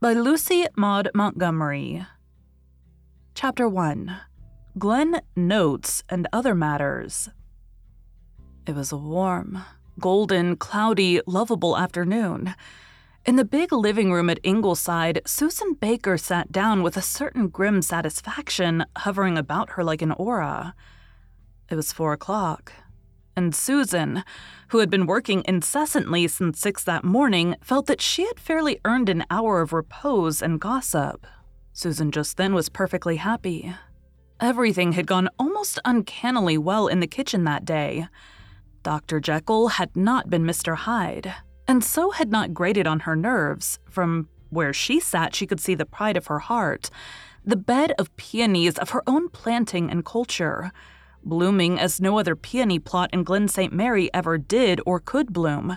by Lucy Maud Montgomery. Chapter 1 Glen Notes and Other Matters. It was a warm, golden, cloudy, lovable afternoon. In the big living room at Ingleside, Susan Baker sat down with a certain grim satisfaction hovering about her like an aura. It was four o'clock, and Susan, who had been working incessantly since six that morning, felt that she had fairly earned an hour of repose and gossip. Susan just then was perfectly happy. Everything had gone almost uncannily well in the kitchen that day. Dr. Jekyll had not been Mr. Hyde, and so had not grated on her nerves. From where she sat, she could see the pride of her heart, the bed of peonies of her own planting and culture blooming as no other peony plot in Glen St. Mary ever did or could bloom,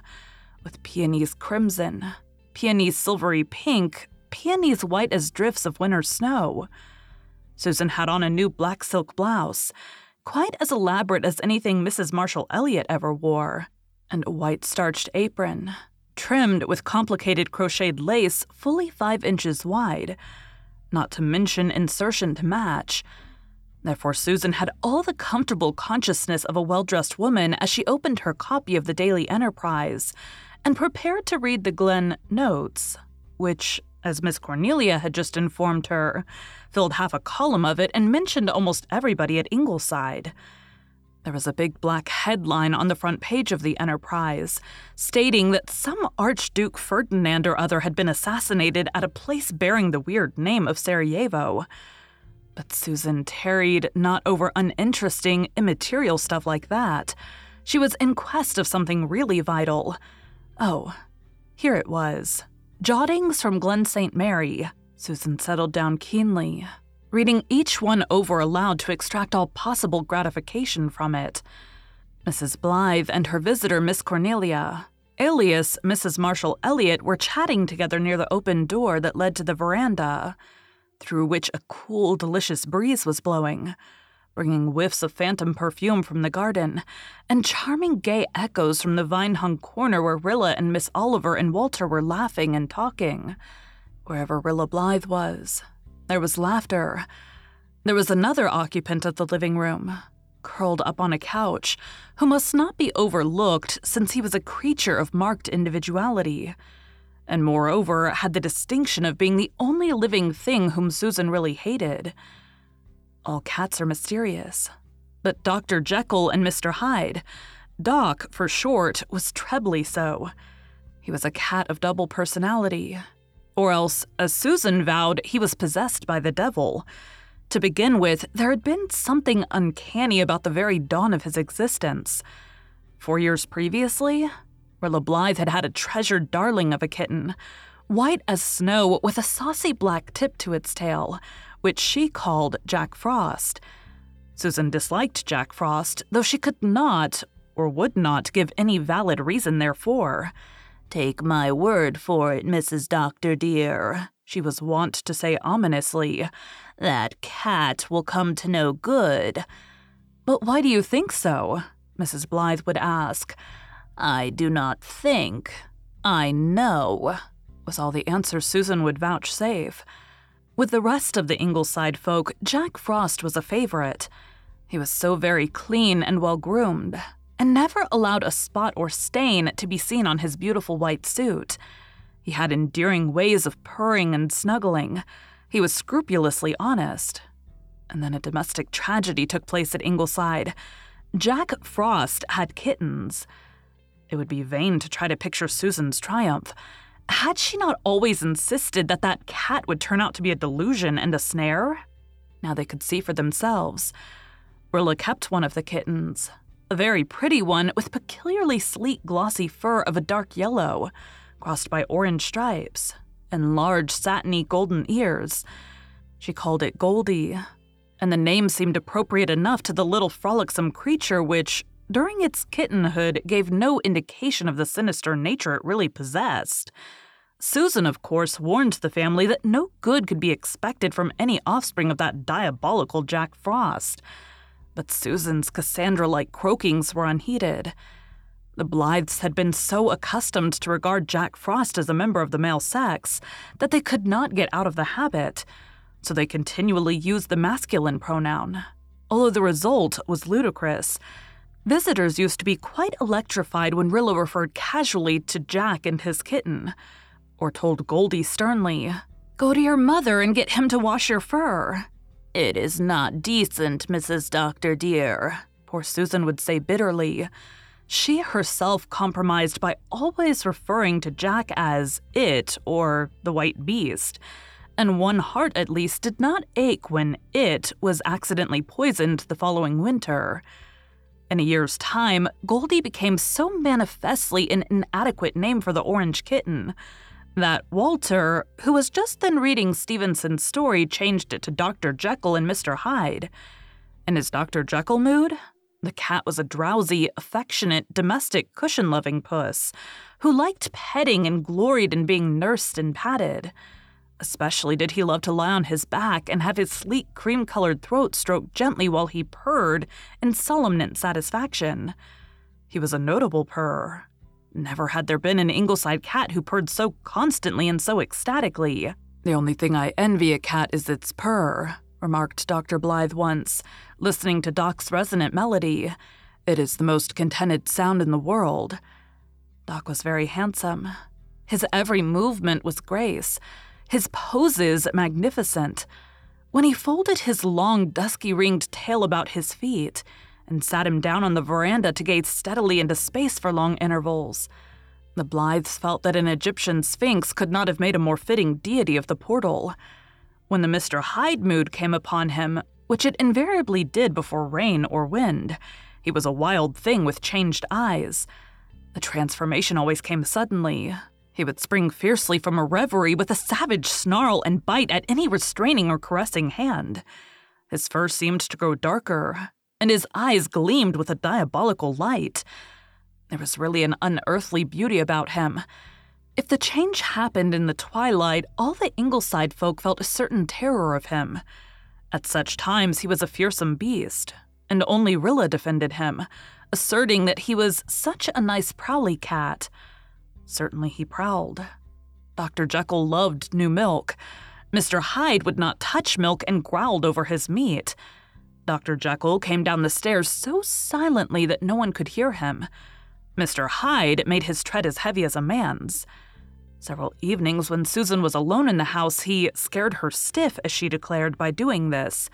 with peonies crimson, peonies silvery pink, peonies white as drifts of winter snow. Susan had on a new black silk blouse, quite as elaborate as anything Mrs. Marshall Elliott ever wore, and a white starched apron, trimmed with complicated crocheted lace fully five inches wide, not to mention insertion to match Therefore, Susan had all the comfortable consciousness of a well dressed woman as she opened her copy of the Daily Enterprise and prepared to read the Glen notes, which, as Miss Cornelia had just informed her, filled half a column of it and mentioned almost everybody at Ingleside. There was a big black headline on the front page of the Enterprise, stating that some Archduke Ferdinand or other had been assassinated at a place bearing the weird name of Sarajevo. But Susan tarried not over uninteresting, immaterial stuff like that. She was in quest of something really vital. Oh, here it was. Jottings from Glen St. Mary. Susan settled down keenly, reading each one over aloud to extract all possible gratification from it. Mrs. Blythe and her visitor, Miss Cornelia, alias Mrs. Marshall Elliott, were chatting together near the open door that led to the veranda through which a cool, delicious breeze was blowing, bringing whiffs of phantom perfume from the garden, and charming gay echoes from the vine hung corner where Rilla and Miss Oliver and Walter were laughing and talking. Wherever Rilla Blythe was, there was laughter. There was another occupant of the living room, curled up on a couch, who must not be overlooked since he was a creature of marked individuality and moreover had the distinction of being the only living thing whom Susan really hated. All cats are mysterious, but Dr. Jekyll and Mr. Hyde, Doc for short, was trebly so. He was a cat of double personality. Or else, as Susan vowed, he was possessed by the devil. To begin with, there had been something uncanny about the very dawn of his existence. Four years previously, Rilla Blythe had had a treasured darling of a kitten, white as snow with a saucy black tip to its tail, which she called Jack Frost. Susan disliked Jack Frost, though she could not, or would not, give any valid reason therefor. Take my word for it, Mrs. Doctor, dear, she was wont to say ominously. That cat will come to no good. But why do you think so? Mrs. Blythe would ask. I do not think. I know, was all the answer Susan would vouchsafe. With the rest of the Ingleside folk, Jack Frost was a favorite. He was so very clean and well groomed, and never allowed a spot or stain to be seen on his beautiful white suit. He had endearing ways of purring and snuggling. He was scrupulously honest. And then a domestic tragedy took place at Ingleside. Jack Frost had kittens. It would be vain to try to picture Susan's triumph. Had she not always insisted that that cat would turn out to be a delusion and a snare? Now they could see for themselves. Rilla kept one of the kittens, a very pretty one with peculiarly sleek, glossy fur of a dark yellow, crossed by orange stripes, and large, satiny golden ears. She called it Goldie, and the name seemed appropriate enough to the little frolicsome creature which, during its kittenhood, gave no indication of the sinister nature it really possessed. Susan, of course, warned the family that no good could be expected from any offspring of that diabolical Jack Frost. But Susan's Cassandra like croakings were unheeded. The Blythes had been so accustomed to regard Jack Frost as a member of the male sex that they could not get out of the habit, so they continually used the masculine pronoun, although the result was ludicrous. Visitors used to be quite electrified when Rilla referred casually to Jack and his kitten, or told Goldie sternly, Go to your mother and get him to wash your fur. It is not decent, Mrs. Doctor, dear, poor Susan would say bitterly. She herself compromised by always referring to Jack as it or the white beast, and one heart at least did not ache when it was accidentally poisoned the following winter. In a year's time, Goldie became so manifestly an inadequate name for the orange kitten that Walter, who was just then reading Stevenson's story, changed it to Dr. Jekyll and Mr. Hyde. In his Dr. Jekyll mood, the cat was a drowsy, affectionate, domestic, cushion loving puss who liked petting and gloried in being nursed and patted. Especially did he love to lie on his back and have his sleek, cream colored throat stroked gently while he purred in solemn satisfaction. He was a notable purr, Never had there been an Ingleside cat who purred so constantly and so ecstatically. The only thing I envy a cat is its purr, remarked Dr. Blythe once, listening to Doc's resonant melody. It is the most contented sound in the world. Doc was very handsome. His every movement was grace, his poses magnificent. When he folded his long, dusky ringed tail about his feet, and sat him down on the veranda to gaze steadily into space for long intervals. The Blythes felt that an Egyptian sphinx could not have made a more fitting deity of the portal. When the Mr. Hyde mood came upon him, which it invariably did before rain or wind, he was a wild thing with changed eyes. The transformation always came suddenly. Would spring fiercely from a reverie with a savage snarl and bite at any restraining or caressing hand. His fur seemed to grow darker, and his eyes gleamed with a diabolical light. There was really an unearthly beauty about him. If the change happened in the twilight, all the Ingleside folk felt a certain terror of him. At such times, he was a fearsome beast, and only Rilla defended him, asserting that he was such a nice prowly cat. Certainly he prowled. Dr. Jekyll loved new milk. Mr. Hyde would not touch milk and growled over his meat. Dr. Jekyll came down the stairs so silently that no one could hear him. Mr. Hyde made his tread as heavy as a man's. Several evenings when Susan was alone in the house, he scared her stiff, as she declared, by doing this.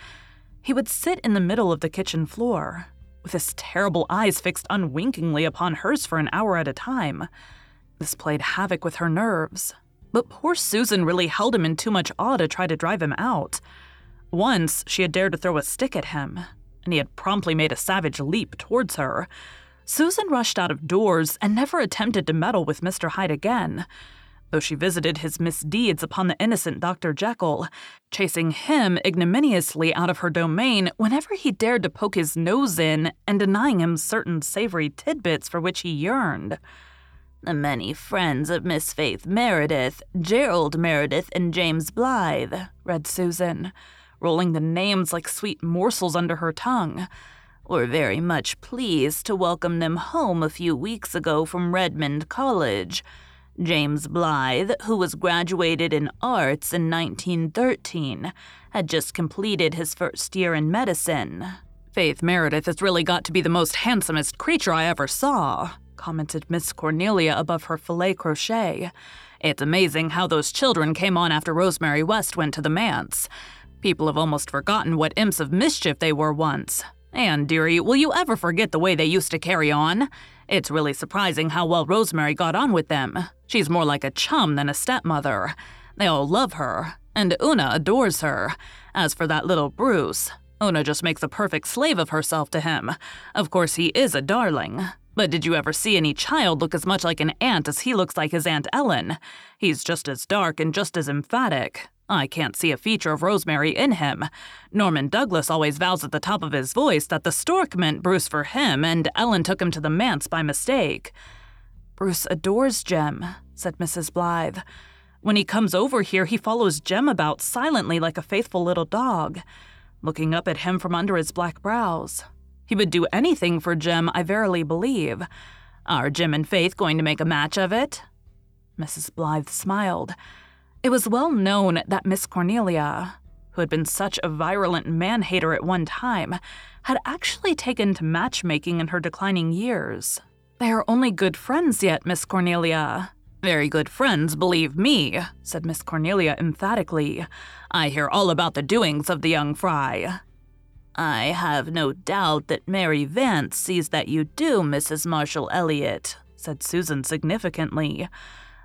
He would sit in the middle of the kitchen floor, with his terrible eyes fixed unwinkingly upon hers for an hour at a time. This played havoc with her nerves, but poor Susan really held him in too much awe to try to drive him out. Once, she had dared to throw a stick at him, and he had promptly made a savage leap towards her. Susan rushed out of doors and never attempted to meddle with Mr. Hyde again, though she visited his misdeeds upon the innocent Dr. Jekyll, chasing him ignominiously out of her domain whenever he dared to poke his nose in and denying him certain savory tidbits for which he yearned. The many friends of Miss Faith Meredith, Gerald Meredith, and James Blythe, read Susan rolling the names like sweet morsels under her tongue. were very much pleased to welcome them home a few weeks ago from Redmond College. James Blythe, who was graduated in arts in 1913, had just completed his first year in medicine. Faith Meredith has really got to be the most handsomest creature I ever saw, commented Miss Cornelia above her filet crochet. It's amazing how those children came on after Rosemary West went to the manse. People have almost forgotten what imps of mischief they were once. And, dearie, will you ever forget the way they used to carry on? It's really surprising how well Rosemary got on with them. She's more like a chum than a stepmother. They all love her, and Una adores her. As for that little Bruce, Una just makes a perfect slave of herself to him. Of course, he is a darling. But did you ever see any child look as much like an aunt as he looks like his Aunt Ellen? He's just as dark and just as emphatic. I can't see a feature of Rosemary in him. Norman Douglas always vows at the top of his voice that the stork meant Bruce for him and Ellen took him to the manse by mistake. Bruce adores Jem, said Mrs. Blythe. When he comes over here, he follows Jem about silently like a faithful little dog, looking up at him from under his black brows. He would do anything for Jem, I verily believe. Are Jem and Faith going to make a match of it? Mrs. Blythe smiled. It was well known that Miss Cornelia, who had been such a virulent man hater at one time, had actually taken to matchmaking in her declining years. They are only good friends yet, Miss Cornelia. Very good friends, believe me, said Miss Cornelia emphatically. I hear all about the doings of the young fry. I have no doubt that Mary Vance sees that you do, Mrs. Marshall Elliott, said Susan significantly.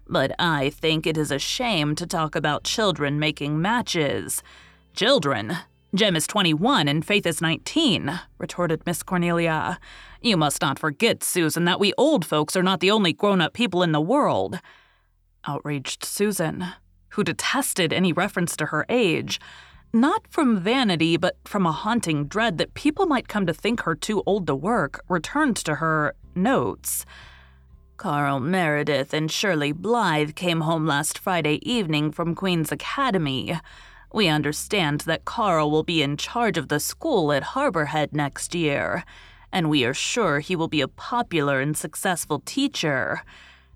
But I think it is a shame to talk about children making matches. Children? Jem is 21 and Faith is 19, retorted Miss Cornelia. You must not forget, Susan, that we old folks are not the only grown up people in the world. Outraged Susan, who detested any reference to her age, not from vanity, but from a haunting dread that people might come to think her too old to work, returned to her notes. Carl Meredith and Shirley Blythe came home last Friday evening from Queen's Academy. We understand that Carl will be in charge of the school at Harborhead next year, and we are sure he will be a popular and successful teacher.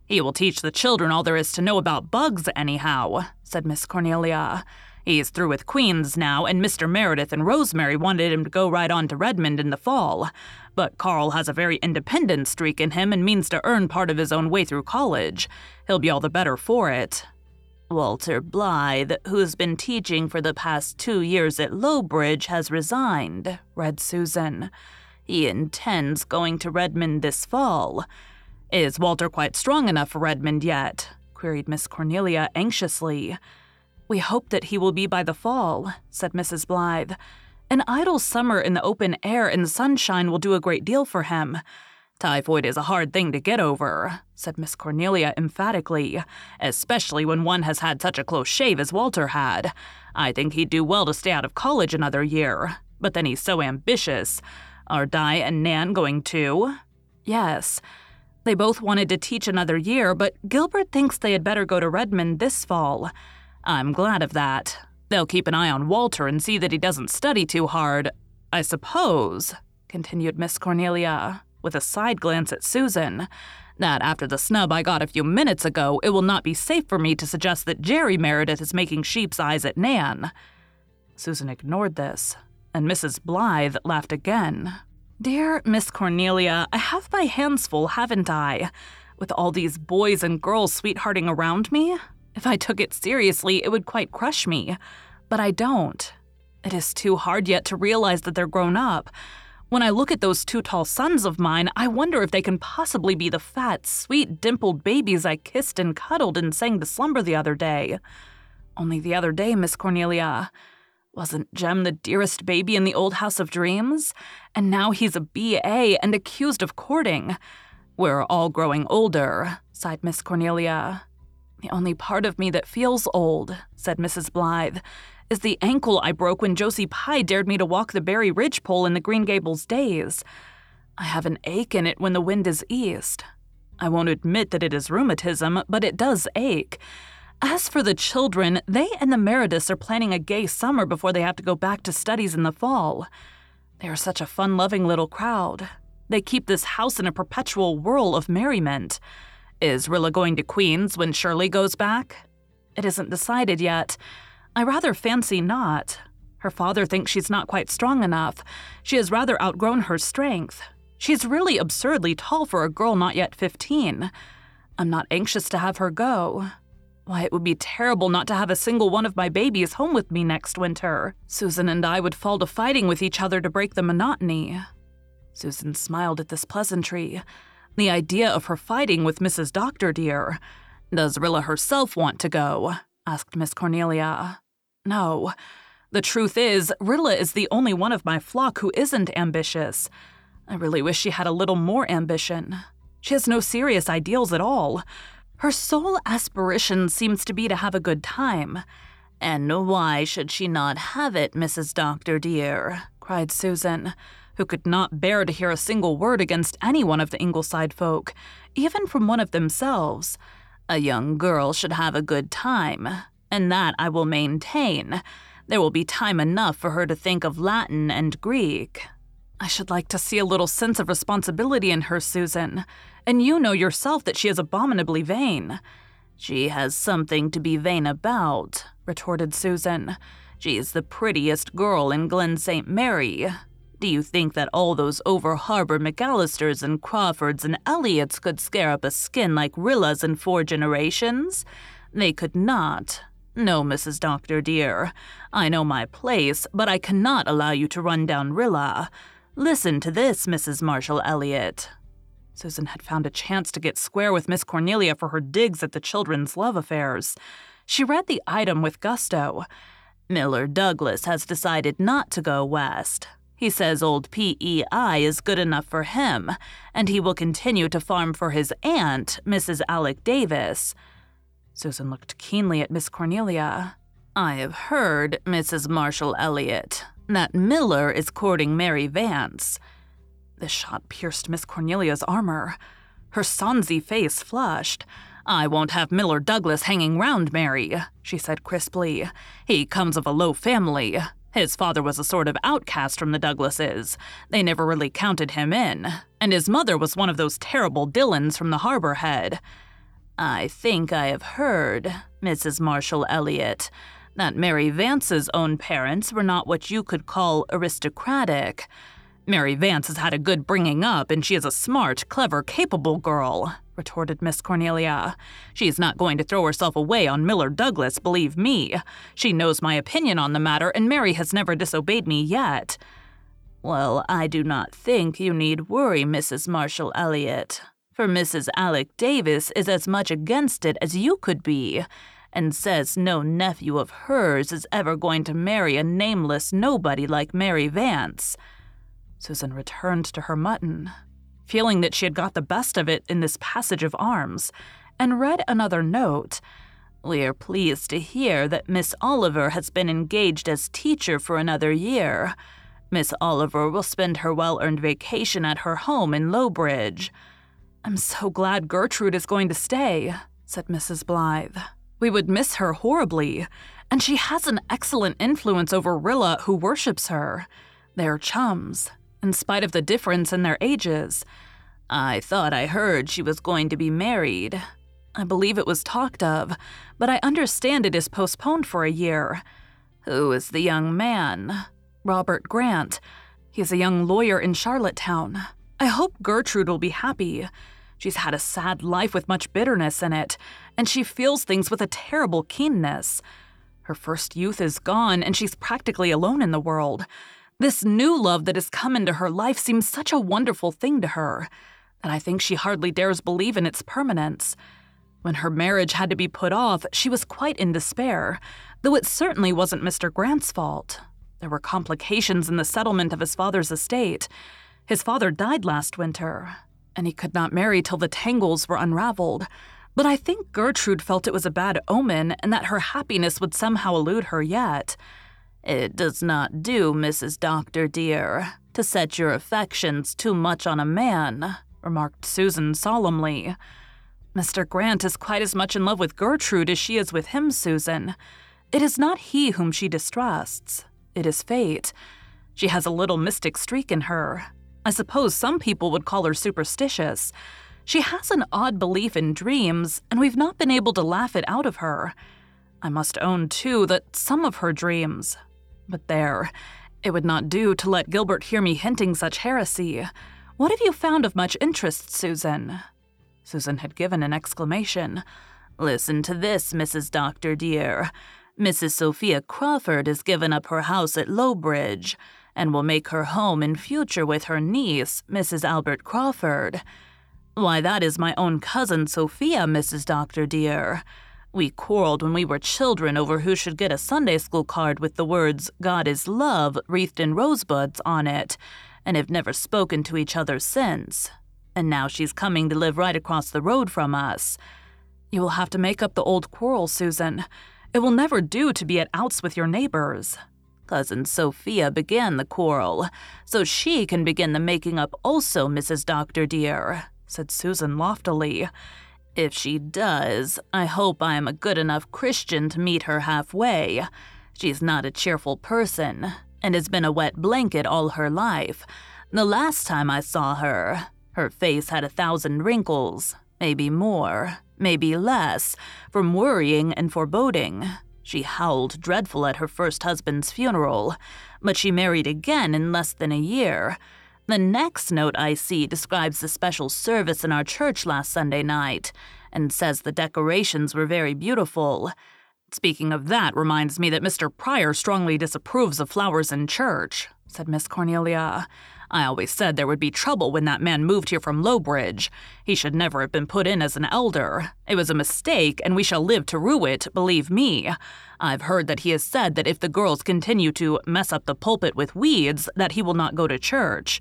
He will teach the children all there is to know about bugs, anyhow, said Miss Cornelia. He's through with Queen's now, and Mr. Meredith and Rosemary wanted him to go right on to Redmond in the fall. But Carl has a very independent streak in him and means to earn part of his own way through college. He'll be all the better for it. Walter Blythe, who's been teaching for the past two years at Lowbridge, has resigned, read Susan. He intends going to Redmond this fall. Is Walter quite strong enough for Redmond yet? queried Miss Cornelia anxiously. We hope that he will be by the fall, said Mrs. Blythe. An idle summer in the open air and sunshine will do a great deal for him. Typhoid is a hard thing to get over, said Miss Cornelia emphatically, especially when one has had such a close shave as Walter had. I think he'd do well to stay out of college another year. But then he's so ambitious. Are Di and Nan going too? Yes. They both wanted to teach another year, but Gilbert thinks they had better go to Redmond this fall. I'm glad of that. They'll keep an eye on Walter and see that he doesn't study too hard. I suppose, continued Miss Cornelia, with a side glance at Susan, that after the snub I got a few minutes ago, it will not be safe for me to suggest that Jerry Meredith is making sheep's eyes at Nan. Susan ignored this, and Mrs. Blythe laughed again. Dear Miss Cornelia, I have my hands full, haven't I? With all these boys and girls sweethearting around me? If I took it seriously, it would quite crush me. But I don't. It is too hard yet to realize that they're grown up. When I look at those two tall sons of mine, I wonder if they can possibly be the fat, sweet, dimpled babies I kissed and cuddled and sang to slumber the other day. Only the other day, Miss Cornelia. Wasn't Jem the dearest baby in the old house of dreams? And now he's a B.A. and accused of courting. We're all growing older, sighed Miss Cornelia. The only part of me that feels old, said Mrs. Blythe, is the ankle I broke when Josie Pye dared me to walk the Barry Ridge pole in the Green Gables days. I have an ache in it when the wind is east. I won't admit that it is rheumatism, but it does ache. As for the children, they and the Merediths are planning a gay summer before they have to go back to studies in the fall. They are such a fun loving little crowd. They keep this house in a perpetual whirl of merriment. Is Rilla going to Queen's when Shirley goes back? It isn't decided yet. I rather fancy not. Her father thinks she's not quite strong enough. She has rather outgrown her strength. She's really absurdly tall for a girl not yet 15. I'm not anxious to have her go. Why, it would be terrible not to have a single one of my babies home with me next winter. Susan and I would fall to fighting with each other to break the monotony. Susan smiled at this pleasantry. The idea of her fighting with Mrs. Doctor Dear. Does Rilla herself want to go? asked Miss Cornelia. No. The truth is, Rilla is the only one of my flock who isn't ambitious. I really wish she had a little more ambition. She has no serious ideals at all. Her sole aspiration seems to be to have a good time. And why should she not have it, Mrs. Doctor dear? cried Susan, who could not bear to hear a single word against any one of the Ingleside folk, even from one of themselves. A young girl should have a good time, and that I will maintain. There will be time enough for her to think of Latin and Greek. I should like to see a little sense of responsibility in her, Susan. And you know yourself that she is abominably vain. She has something to be vain about, retorted Susan. She is the prettiest girl in Glen St. Mary. Do you think that all those over harbor McAllisters and Crawfords and Elliots could scare up a skin like Rilla's in four generations? They could not. No, Mrs. Doctor, dear. I know my place, but I cannot allow you to run down Rilla. Listen to this, Mrs. Marshall Elliott. Susan had found a chance to get square with Miss Cornelia for her digs at the children's love affairs. She read the item with gusto. Miller Douglas has decided not to go west. He says old PEI is good enough for him, and he will continue to farm for his aunt, Mrs. Alec Davis. Susan looked keenly at Miss Cornelia. I have heard, Mrs. Marshall Elliott, that Miller is courting Mary Vance. The shot pierced Miss Cornelia's armor. Her sonsy face flushed. I won't have Miller Douglas hanging round Mary, she said crisply. He comes of a low family. His father was a sort of outcast from the Douglases. They never really counted him in. And his mother was one of those terrible Dillons from the Harbor Head. I think I have heard, Mrs. Marshall Elliott, that Mary Vance's own parents were not what you could call aristocratic. Mary Vance has had a good bringing up, and she is a smart, clever, capable girl, retorted Miss Cornelia. She's not going to throw herself away on Miller Douglas, believe me. She knows my opinion on the matter, and Mary has never disobeyed me yet. Well, I do not think you need worry, Mrs. Marshall Elliott, for Mrs. Alec Davis is as much against it as you could be and says no nephew of hers is ever going to marry a nameless nobody like Mary Vance. Susan returned to her mutton, feeling that she had got the best of it in this passage of arms, and read another note. We are pleased to hear that Miss Oliver has been engaged as teacher for another year. Miss Oliver will spend her well earned vacation at her home in Lowbridge. I'm so glad Gertrude is going to stay, said Mrs. Blythe. We would miss her horribly, and she has an excellent influence over Rilla, who worships her. They're chums, in spite of the difference in their ages. I thought I heard she was going to be married. I believe it was talked of, but I understand it is postponed for a year. Who is the young man? Robert Grant. He's a young lawyer in Charlottetown. I hope Gertrude will be happy. She's had a sad life with much bitterness in it, and she feels things with a terrible keenness. Her first youth is gone, and she's practically alone in the world. This new love that has come into her life seems such a wonderful thing to her that I think she hardly dares believe in its permanence. When her marriage had to be put off, she was quite in despair, though it certainly wasn't Mr. Grant's fault. There were complications in the settlement of his father's estate. His father died last winter, and he could not marry till the tangles were unraveled. But I think Gertrude felt it was a bad omen and that her happiness would somehow elude her yet. It does not do, Mrs. Doctor, dear, to set your affections too much on a man, remarked Susan solemnly. Mr. Grant is quite as much in love with Gertrude as she is with him, Susan. It is not he whom she distrusts, it is fate. She has a little mystic streak in her. I suppose some people would call her superstitious. She has an odd belief in dreams, and we've not been able to laugh it out of her. I must own, too, that some of her dreams. But there, it would not do to let Gilbert hear me hinting such heresy. What have you found of much interest, Susan? Susan had given an exclamation. Listen to this, Mrs. Doctor, dear. Mrs. Sophia Crawford has given up her house at Lowbridge and will make her home in future with her niece, Mrs. Albert Crawford. Why, that is my own cousin Sophia, Mrs. Doctor, dear. We quarreled when we were children over who should get a Sunday school card with the words, God is love, wreathed in rosebuds on it, and have never spoken to each other since. And now she's coming to live right across the road from us. You will have to make up the old quarrel, Susan. It will never do to be at outs with your neighbors. Cousin Sophia began the quarrel, so she can begin the making up also, Mrs. Doctor dear, said Susan loftily. If she does, I hope I am a good enough Christian to meet her halfway. She's not a cheerful person, and has been a wet blanket all her life. The last time I saw her, her face had a thousand wrinkles, maybe more maybe less, from worrying and foreboding. She howled dreadful at her first husband's funeral, but she married again in less than a year. The next note I see describes the special service in our church last Sunday night and says the decorations were very beautiful. Speaking of that reminds me that Mr. Pryor strongly disapproves of flowers in church, said Miss Cornelia. I always said there would be trouble when that man moved here from Lowbridge. He should never have been put in as an elder. It was a mistake, and we shall live to rue it, believe me. I've heard that he has said that if the girls continue to mess up the pulpit with weeds, that he will not go to church.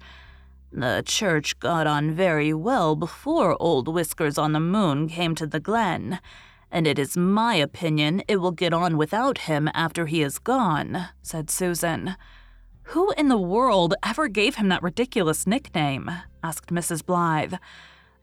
The church got on very well before old Whiskers on the Moon came to the Glen, and it is my opinion it will get on without him after he is gone, said Susan. Who in the world ever gave him that ridiculous nickname? asked Mrs. Blythe.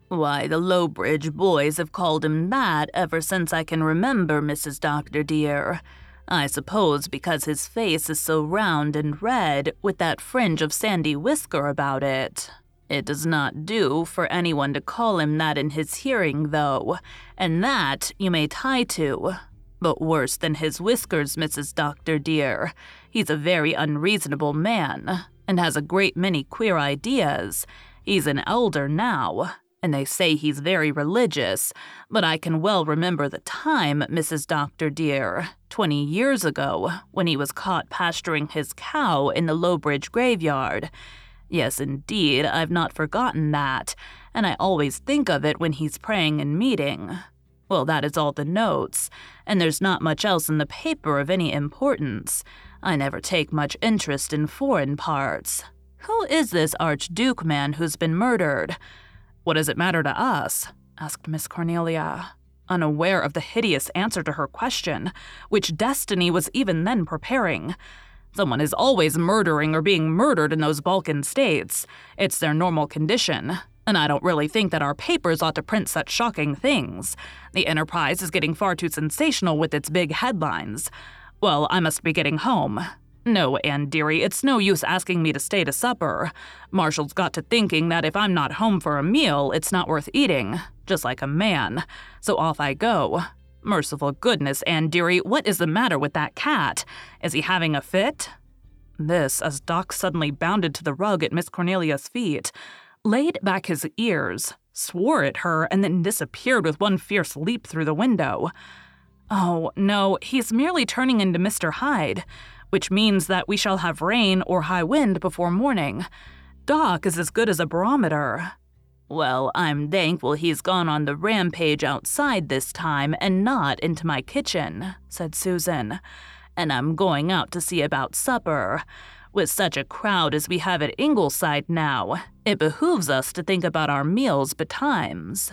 Why, the Lowbridge boys have called him that ever since I can remember, Mrs. Doctor dear. I suppose because his face is so round and red, with that fringe of sandy whisker about it. It does not do for anyone to call him that in his hearing, though, and that you may tie to. But worse than his whiskers, Mrs. Doctor dear, he's a very unreasonable man, and has a great many queer ideas. He's an elder now, and they say he's very religious, but I can well remember the time, Mrs. Doctor dear, twenty years ago, when he was caught pasturing his cow in the Lowbridge graveyard. Yes, indeed, I've not forgotten that, and I always think of it when he's praying in meeting. Well, that is all the notes, and there's not much else in the paper of any importance. I never take much interest in foreign parts. Who is this Archduke man who's been murdered? What does it matter to us? asked Miss Cornelia, unaware of the hideous answer to her question, which Destiny was even then preparing. Someone is always murdering or being murdered in those Balkan states. It's their normal condition. And I don't really think that our papers ought to print such shocking things. The Enterprise is getting far too sensational with its big headlines. Well, I must be getting home. No, Anne dearie, it's no use asking me to stay to supper. Marshall's got to thinking that if I'm not home for a meal, it's not worth eating, just like a man. So off I go. Merciful goodness, Anne dearie, what is the matter with that cat? Is he having a fit? This, as Doc suddenly bounded to the rug at Miss Cornelia's feet laid back his ears, swore at her, and then disappeared with one fierce leap through the window. Oh, no, he's merely turning into Mr. Hyde, which means that we shall have rain or high wind before morning. Doc is as good as a barometer. Well, I'm thankful he's gone on the rampage outside this time and not into my kitchen, said Susan. And I'm going out to see about supper. With such a crowd as we have at Ingleside now, it behooves us to think about our meals betimes.